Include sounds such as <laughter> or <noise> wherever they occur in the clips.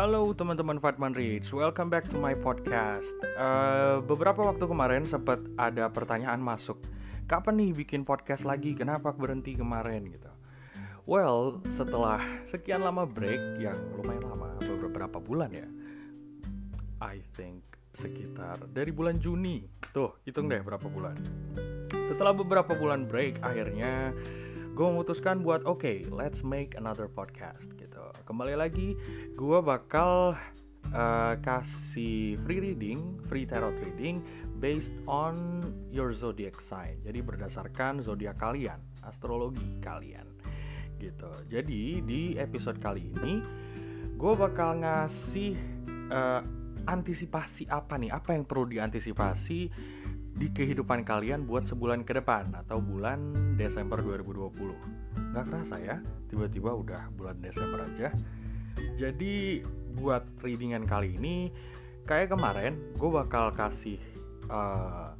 Halo teman-teman Fatman Rich, welcome back to my podcast. Uh, beberapa waktu kemarin sempat ada pertanyaan masuk, kapan nih bikin podcast lagi? Kenapa berhenti kemarin gitu? Well, setelah sekian lama break yang lumayan lama, beberapa bulan ya, I think sekitar dari bulan Juni, tuh hitung deh berapa bulan. Setelah beberapa bulan break, akhirnya gue memutuskan buat oke, okay, let's make another podcast kembali lagi gue bakal uh, kasih free reading, free tarot reading based on your zodiac sign. Jadi berdasarkan zodiak kalian, astrologi kalian. Gitu. Jadi di episode kali ini gue bakal ngasih uh, antisipasi apa nih? Apa yang perlu diantisipasi di kehidupan kalian buat sebulan ke depan atau bulan Desember 2020 nggak kerasa ya tiba-tiba udah bulan Desember aja. Jadi buat readingan kali ini kayak kemarin gue bakal kasih uh,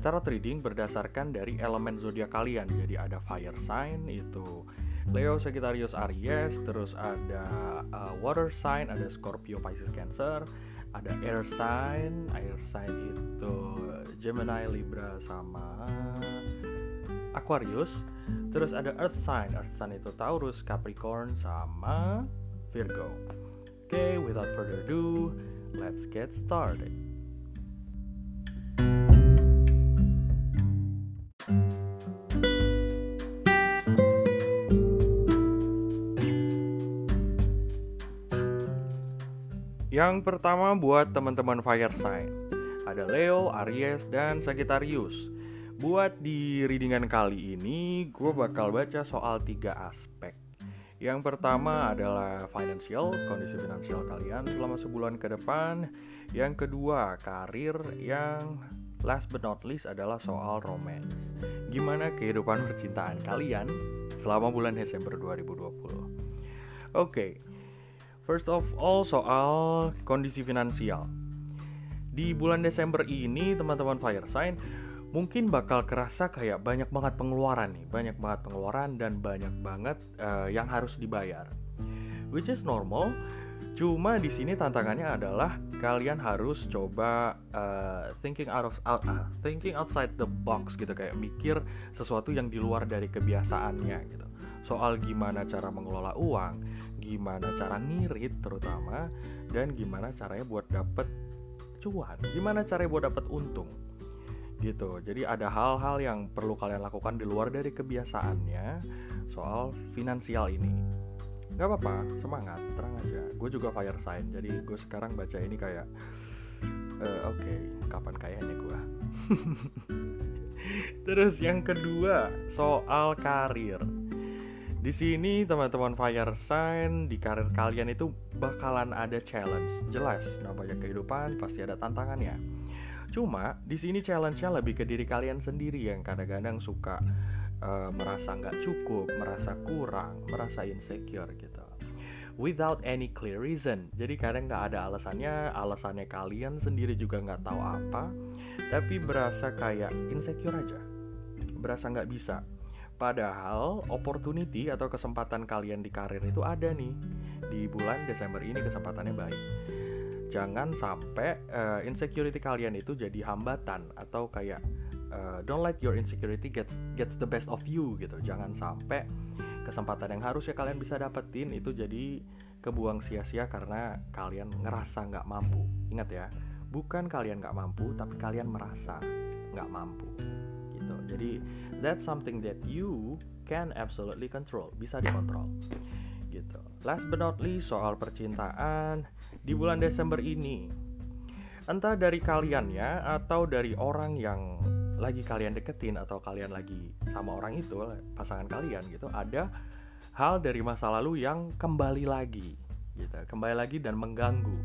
tarot reading berdasarkan dari elemen zodiak kalian. Jadi ada fire sign itu Leo, Sagittarius, Aries, terus ada uh, water sign, ada Scorpio, Pisces, Cancer, ada air sign, air sign itu Gemini, Libra, sama Aquarius. Terus ada Earth sign, Earth sign itu Taurus, Capricorn, sama Virgo. Oke, okay, without further ado, let's get started. Yang pertama buat teman-teman fire sign. Ada Leo, Aries, dan Sagittarius. Buat di readingan kali ini, gue bakal baca soal tiga aspek. Yang pertama adalah financial, kondisi finansial kalian selama sebulan ke depan. Yang kedua, karir. Yang last but not least adalah soal romance. Gimana kehidupan percintaan kalian selama bulan Desember 2020? Oke, okay. First of all soal kondisi finansial. Di bulan Desember ini, teman-teman fire sign, mungkin bakal kerasa kayak banyak banget pengeluaran nih, banyak banget pengeluaran dan banyak banget uh, yang harus dibayar. Which is normal. Cuma di sini tantangannya adalah kalian harus coba uh, thinking out of out, uh, thinking outside the box gitu kayak mikir sesuatu yang di luar dari kebiasaannya gitu. Soal gimana cara mengelola uang, gimana cara ngirit terutama dan gimana caranya buat dapet cuan, gimana caranya buat dapet untung gitu. Jadi ada hal-hal yang perlu kalian lakukan di luar dari kebiasaannya soal finansial ini. Nggak apa-apa semangat terang aja. Gue juga fire sign jadi gue sekarang baca ini kayak uh, oke okay, kapan kayaknya gue <laughs> terus yang kedua soal karir di sini teman-teman fire sign di karir kalian itu bakalan ada challenge jelas namanya kehidupan pasti ada tantangannya Cuma di sini challenge-nya lebih ke diri kalian sendiri yang kadang-kadang suka uh, merasa nggak cukup, merasa kurang, merasa insecure gitu. Without any clear reason. Jadi kadang nggak ada alasannya, alasannya kalian sendiri juga nggak tahu apa, tapi berasa kayak insecure aja, berasa nggak bisa. Padahal opportunity atau kesempatan kalian di karir itu ada nih. Di bulan Desember ini kesempatannya baik. Jangan sampai uh, insecurity kalian itu jadi hambatan atau kayak uh, don't let your insecurity gets gets the best of you gitu. Jangan sampai kesempatan yang harusnya kalian bisa dapetin itu jadi kebuang sia-sia karena kalian ngerasa nggak mampu. Ingat ya bukan kalian nggak mampu tapi kalian merasa nggak mampu jadi that's something that you can absolutely control bisa dikontrol gitu. Last but not least soal percintaan di bulan Desember ini. Entah dari kalian ya atau dari orang yang lagi kalian deketin atau kalian lagi sama orang itu, pasangan kalian gitu, ada hal dari masa lalu yang kembali lagi gitu, kembali lagi dan mengganggu.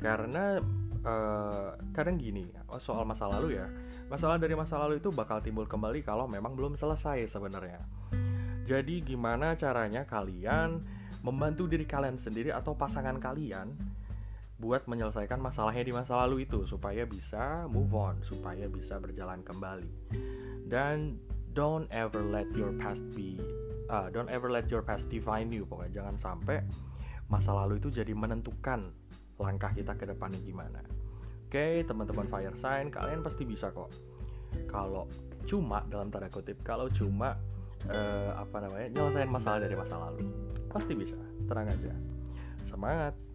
Karena uh, kadang gini, oh, soal masa lalu ya, masalah dari masa lalu itu bakal timbul kembali kalau memang belum selesai sebenarnya jadi gimana caranya kalian membantu diri kalian sendiri atau pasangan kalian buat menyelesaikan masalahnya di masa lalu itu supaya bisa move on, supaya bisa berjalan kembali. Dan don't ever let your past be uh, don't ever let your past define you. Pokoknya jangan sampai masa lalu itu jadi menentukan langkah kita ke depannya gimana. Oke, teman-teman fire sign, kalian pasti bisa kok. Kalau cuma dalam tanda kutip, kalau cuma uh, apa namanya nyelesain masalah dari masa lalu, pasti bisa. Terang aja. Semangat.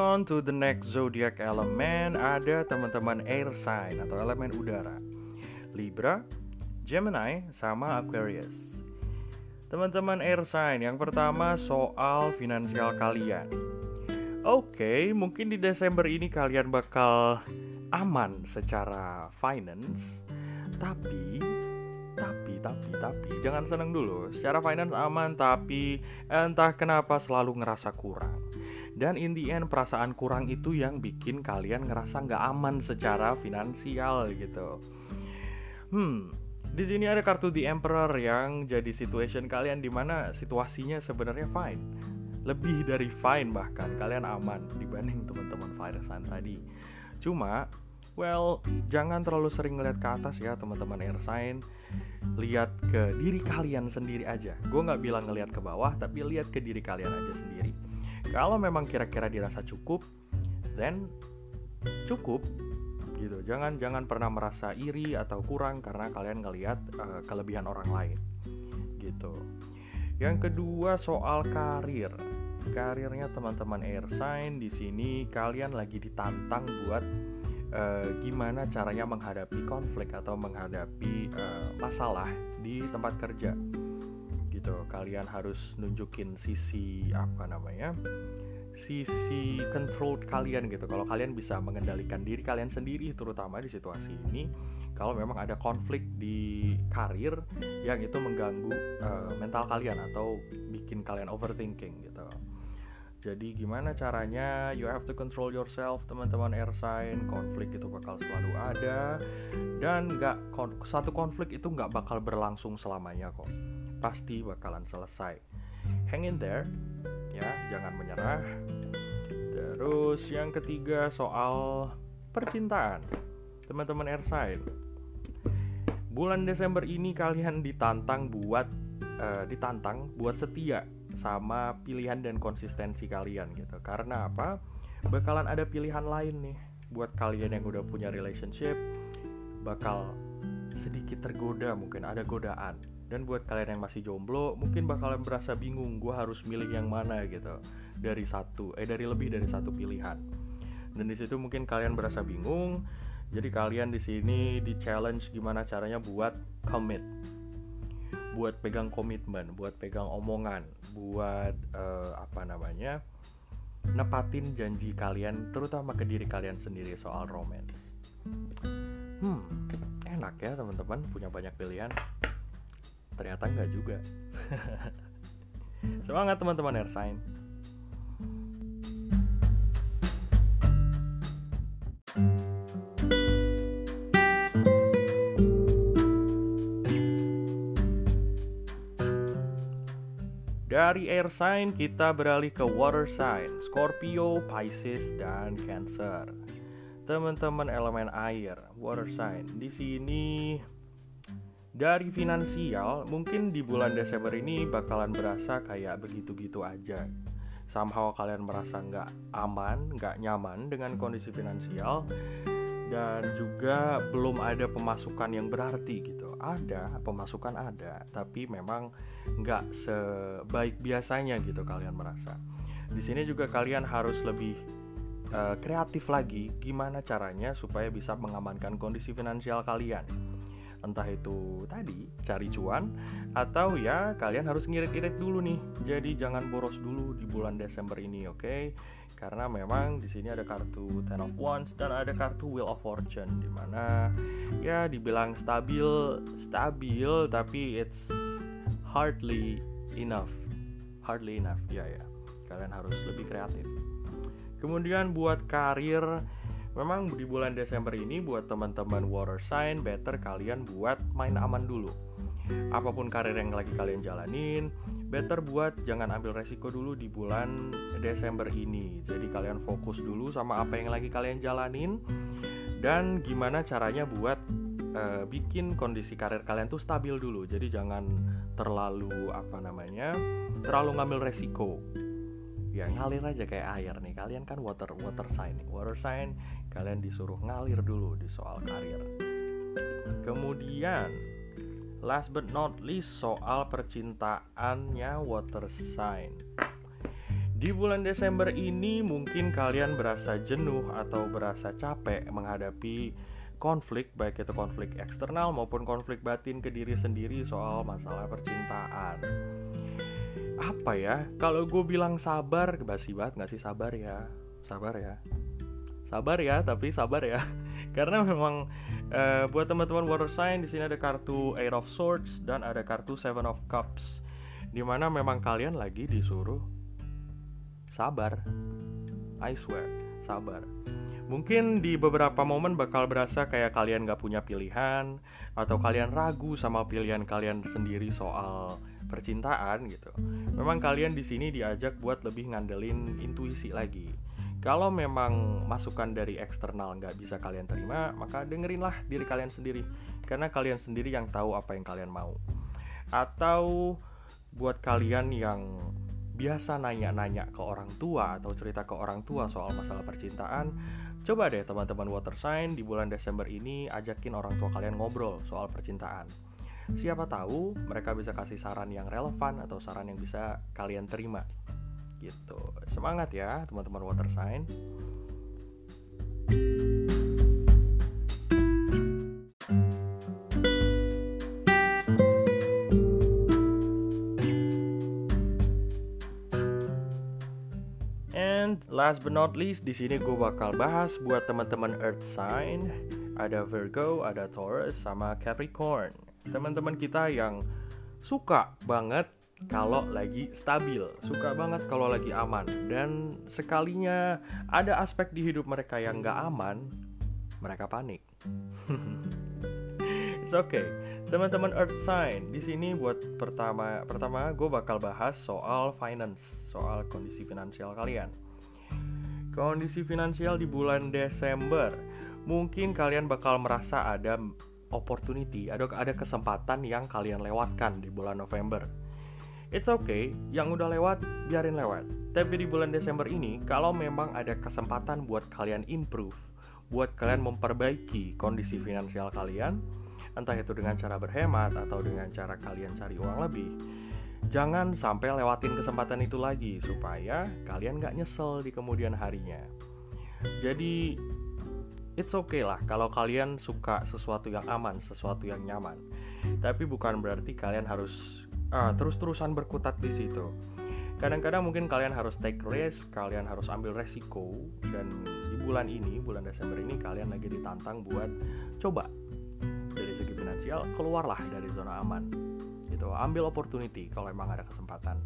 On to the next zodiac element, ada teman-teman air sign atau elemen udara. Libra, Gemini, sama Aquarius. Teman-teman air sign, yang pertama soal finansial kalian. Oke, okay, mungkin di Desember ini kalian bakal aman secara finance, tapi tapi tapi tapi jangan seneng dulu. Secara finance aman, tapi entah kenapa selalu ngerasa kurang dan in the end perasaan kurang itu yang bikin kalian ngerasa nggak aman secara finansial gitu. Hmm di sini ada kartu The Emperor yang jadi situation kalian di mana situasinya sebenarnya fine. Lebih dari fine bahkan kalian aman dibanding teman-teman fire sign tadi. Cuma well jangan terlalu sering ngeliat ke atas ya teman-teman air sign lihat ke diri kalian sendiri aja. Gue nggak bilang ngeliat ke bawah tapi lihat ke diri kalian aja sendiri kalau memang kira-kira dirasa cukup, then cukup gitu. Jangan jangan pernah merasa iri atau kurang karena kalian ngelihat uh, kelebihan orang lain. Gitu. Yang kedua soal karir. Karirnya teman-teman air sign di sini kalian lagi ditantang buat uh, gimana caranya menghadapi konflik atau menghadapi uh, masalah di tempat kerja gitu. Kalian harus nunjukin sisi apa namanya sisi control kalian gitu. Kalau kalian bisa mengendalikan diri kalian sendiri terutama di situasi ini kalau memang ada konflik di karir yang itu mengganggu uh, mental kalian atau bikin kalian overthinking gitu. Jadi gimana caranya? You have to control yourself teman-teman air sign konflik itu bakal selalu ada. Dan nggak satu konflik itu nggak bakal berlangsung selamanya kok pasti bakalan selesai. Hang in there ya jangan menyerah. Terus yang ketiga soal percintaan. Teman-teman air sign bulan Desember ini kalian ditantang buat uh, ditantang buat setia sama pilihan dan konsistensi kalian gitu. Karena apa? Bakalan ada pilihan lain nih buat kalian yang udah punya relationship. Bakal sedikit tergoda mungkin ada godaan dan buat kalian yang masih jomblo mungkin bakalan berasa bingung gue harus milih yang mana gitu dari satu eh dari lebih dari satu pilihan dan di situ mungkin kalian berasa bingung jadi kalian di sini di challenge gimana caranya buat commit buat pegang komitmen, buat pegang omongan, buat uh, apa namanya nepatin janji kalian, terutama ke diri kalian sendiri soal romance. Hmm, enak ya teman-teman punya banyak pilihan. Ternyata enggak juga. <laughs> Semangat teman-teman Airsign. Dari air sign kita beralih ke water sign, Scorpio, Pisces, dan Cancer. Teman-teman elemen air, water sign. Di sini dari finansial, mungkin di bulan Desember ini bakalan berasa kayak begitu-gitu aja. Somehow kalian merasa nggak aman, nggak nyaman dengan kondisi finansial dan juga belum ada pemasukan yang berarti gitu. Ada pemasukan ada, tapi memang nggak sebaik biasanya gitu kalian merasa. Di sini juga kalian harus lebih uh, kreatif lagi, gimana caranya supaya bisa mengamankan kondisi finansial kalian. Entah itu tadi cari cuan atau ya kalian harus ngirit-irit dulu nih. Jadi jangan boros dulu di bulan Desember ini, oke? Okay? karena memang di sini ada kartu Ten of Wands dan ada kartu Wheel of Fortune di mana ya dibilang stabil stabil tapi it's hardly enough hardly enough ya ya kalian harus lebih kreatif kemudian buat karir memang di bulan Desember ini buat teman-teman water sign better kalian buat main aman dulu apa pun karir yang lagi kalian jalanin better buat jangan ambil resiko dulu di bulan Desember ini. Jadi kalian fokus dulu sama apa yang lagi kalian jalanin dan gimana caranya buat uh, bikin kondisi karir kalian tuh stabil dulu. Jadi jangan terlalu apa namanya terlalu ngambil resiko. Ya ngalir aja kayak air nih. Kalian kan water water sign. Water sign kalian disuruh ngalir dulu di soal karir. Kemudian Last but not least soal percintaannya water sign. Di bulan Desember ini mungkin kalian berasa jenuh atau berasa capek menghadapi konflik baik itu konflik eksternal maupun konflik batin ke diri sendiri soal masalah percintaan. Apa ya? Kalau gue bilang sabar, basi banget gak sih sabar ya? Sabar ya. Sabar ya, tapi sabar ya. <laughs> Karena memang Uh, buat teman-teman water sign di sini ada kartu Eight of Swords dan ada kartu Seven of Cups. Di mana memang kalian lagi disuruh sabar. I swear, sabar. Mungkin di beberapa momen bakal berasa kayak kalian gak punya pilihan atau kalian ragu sama pilihan kalian sendiri soal percintaan gitu. Memang kalian di sini diajak buat lebih ngandelin intuisi lagi kalau memang masukan dari eksternal nggak bisa kalian terima, maka dengerinlah diri kalian sendiri, karena kalian sendiri yang tahu apa yang kalian mau. Atau buat kalian yang biasa nanya-nanya ke orang tua atau cerita ke orang tua soal masalah percintaan, coba deh teman-teman water sign di bulan Desember ini ajakin orang tua kalian ngobrol soal percintaan. Siapa tahu mereka bisa kasih saran yang relevan atau saran yang bisa kalian terima gitu. Semangat ya teman-teman water sign. And last but not least, di sini gue bakal bahas buat teman-teman Earth sign, ada Virgo, ada Taurus, sama Capricorn. Teman-teman kita yang suka banget kalau lagi stabil, suka banget kalau lagi aman, dan sekalinya ada aspek di hidup mereka yang gak aman, mereka panik. <laughs> It's okay, teman-teman Earth Sign. Di sini buat pertama, pertama gue bakal bahas soal finance, soal kondisi finansial kalian. Kondisi finansial di bulan Desember, mungkin kalian bakal merasa ada opportunity, ada ada kesempatan yang kalian lewatkan di bulan November It's okay, yang udah lewat, biarin lewat. Tapi di bulan Desember ini, kalau memang ada kesempatan buat kalian improve, buat kalian memperbaiki kondisi finansial kalian, entah itu dengan cara berhemat atau dengan cara kalian cari uang lebih, jangan sampai lewatin kesempatan itu lagi supaya kalian gak nyesel di kemudian harinya. Jadi, it's okay lah kalau kalian suka sesuatu yang aman, sesuatu yang nyaman. Tapi bukan berarti kalian harus uh, terus-terusan berkutat di situ. Kadang-kadang mungkin kalian harus take risk, kalian harus ambil resiko dan di bulan ini, bulan Desember ini kalian lagi ditantang buat coba dari segi finansial keluarlah dari zona aman. Gitu, ambil opportunity kalau emang ada kesempatan.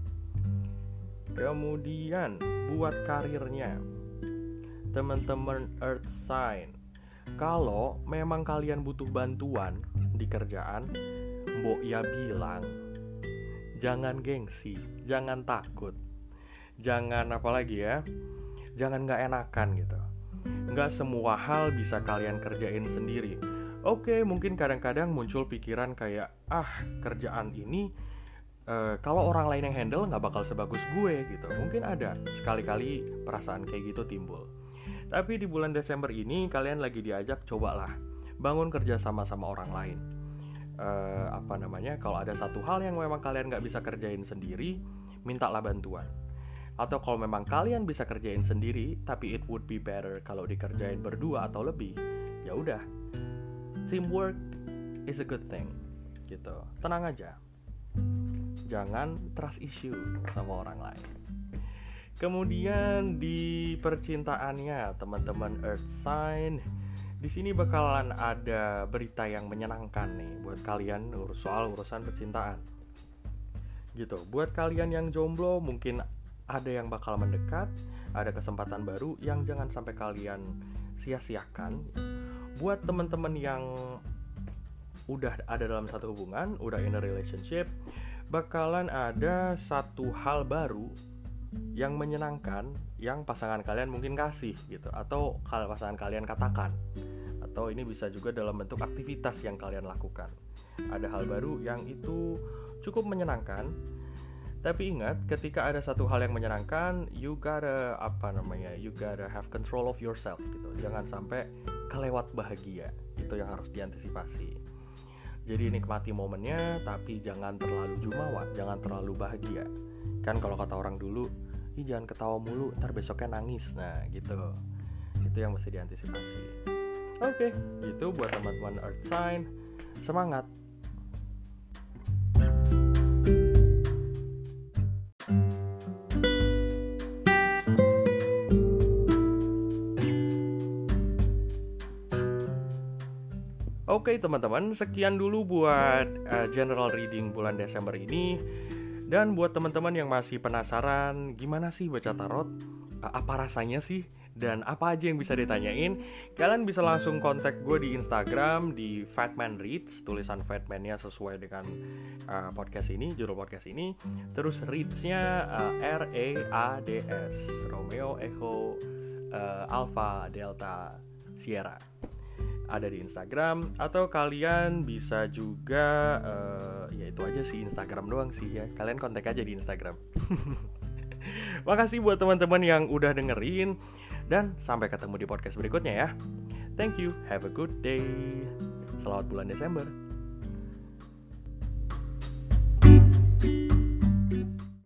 Kemudian buat karirnya. Teman-teman Earth Sign, kalau memang kalian butuh bantuan di kerjaan, Mbok ya bilang jangan gengsi, jangan takut, jangan apa lagi ya, jangan nggak enakan gitu. Nggak semua hal bisa kalian kerjain sendiri. Oke, mungkin kadang-kadang muncul pikiran kayak ah kerjaan ini uh, kalau orang lain yang handle nggak bakal sebagus gue gitu. Mungkin ada sekali-kali perasaan kayak gitu timbul. Tapi di bulan Desember ini kalian lagi diajak cobalah bangun kerja sama sama orang lain uh, apa namanya kalau ada satu hal yang memang kalian nggak bisa kerjain sendiri mintalah bantuan. Atau kalau memang kalian bisa kerjain sendiri tapi it would be better kalau dikerjain berdua atau lebih ya udah. Teamwork is a good thing gitu. Tenang aja. Jangan trust issue sama orang lain. Kemudian di percintaannya teman-teman earth sign di sini bakalan ada berita yang menyenangkan nih buat kalian soal urusan percintaan. Gitu. Buat kalian yang jomblo mungkin ada yang bakal mendekat, ada kesempatan baru yang jangan sampai kalian sia-siakan. Buat teman-teman yang udah ada dalam satu hubungan, udah in a relationship, bakalan ada satu hal baru yang menyenangkan yang pasangan kalian mungkin kasih gitu atau kalau pasangan kalian katakan atau ini bisa juga dalam bentuk aktivitas yang kalian lakukan. Ada hal baru yang itu cukup menyenangkan. Tapi ingat, ketika ada satu hal yang menyenangkan, you gotta apa namanya, you gotta have control of yourself gitu. Jangan sampai kelewat bahagia. Itu yang harus diantisipasi. Jadi nikmati momennya, tapi jangan terlalu jumawa, jangan terlalu bahagia. Kan kalau kata orang dulu, ih jangan ketawa mulu, ntar besoknya nangis. Nah gitu, itu yang mesti diantisipasi. Oke, gitu buat teman-teman Earth Sign. Semangat! Oke teman-teman, sekian dulu buat uh, general reading bulan Desember ini. Dan buat teman-teman yang masih penasaran gimana sih baca tarot, uh, apa rasanya sih, dan apa aja yang bisa ditanyain, kalian bisa langsung kontak gue di Instagram di Fatman Reads, tulisan Fatman-nya sesuai dengan uh, podcast ini, judul podcast ini. Terus Reads-nya uh, R A A D S, Romeo Echo uh, Alpha Delta Sierra. Ada di Instagram atau kalian bisa juga uh, ya itu aja sih Instagram doang sih ya. Kalian kontak aja di Instagram. <laughs> Makasih buat teman-teman yang udah dengerin dan sampai ketemu di podcast berikutnya ya. Thank you. Have a good day. Selamat bulan Desember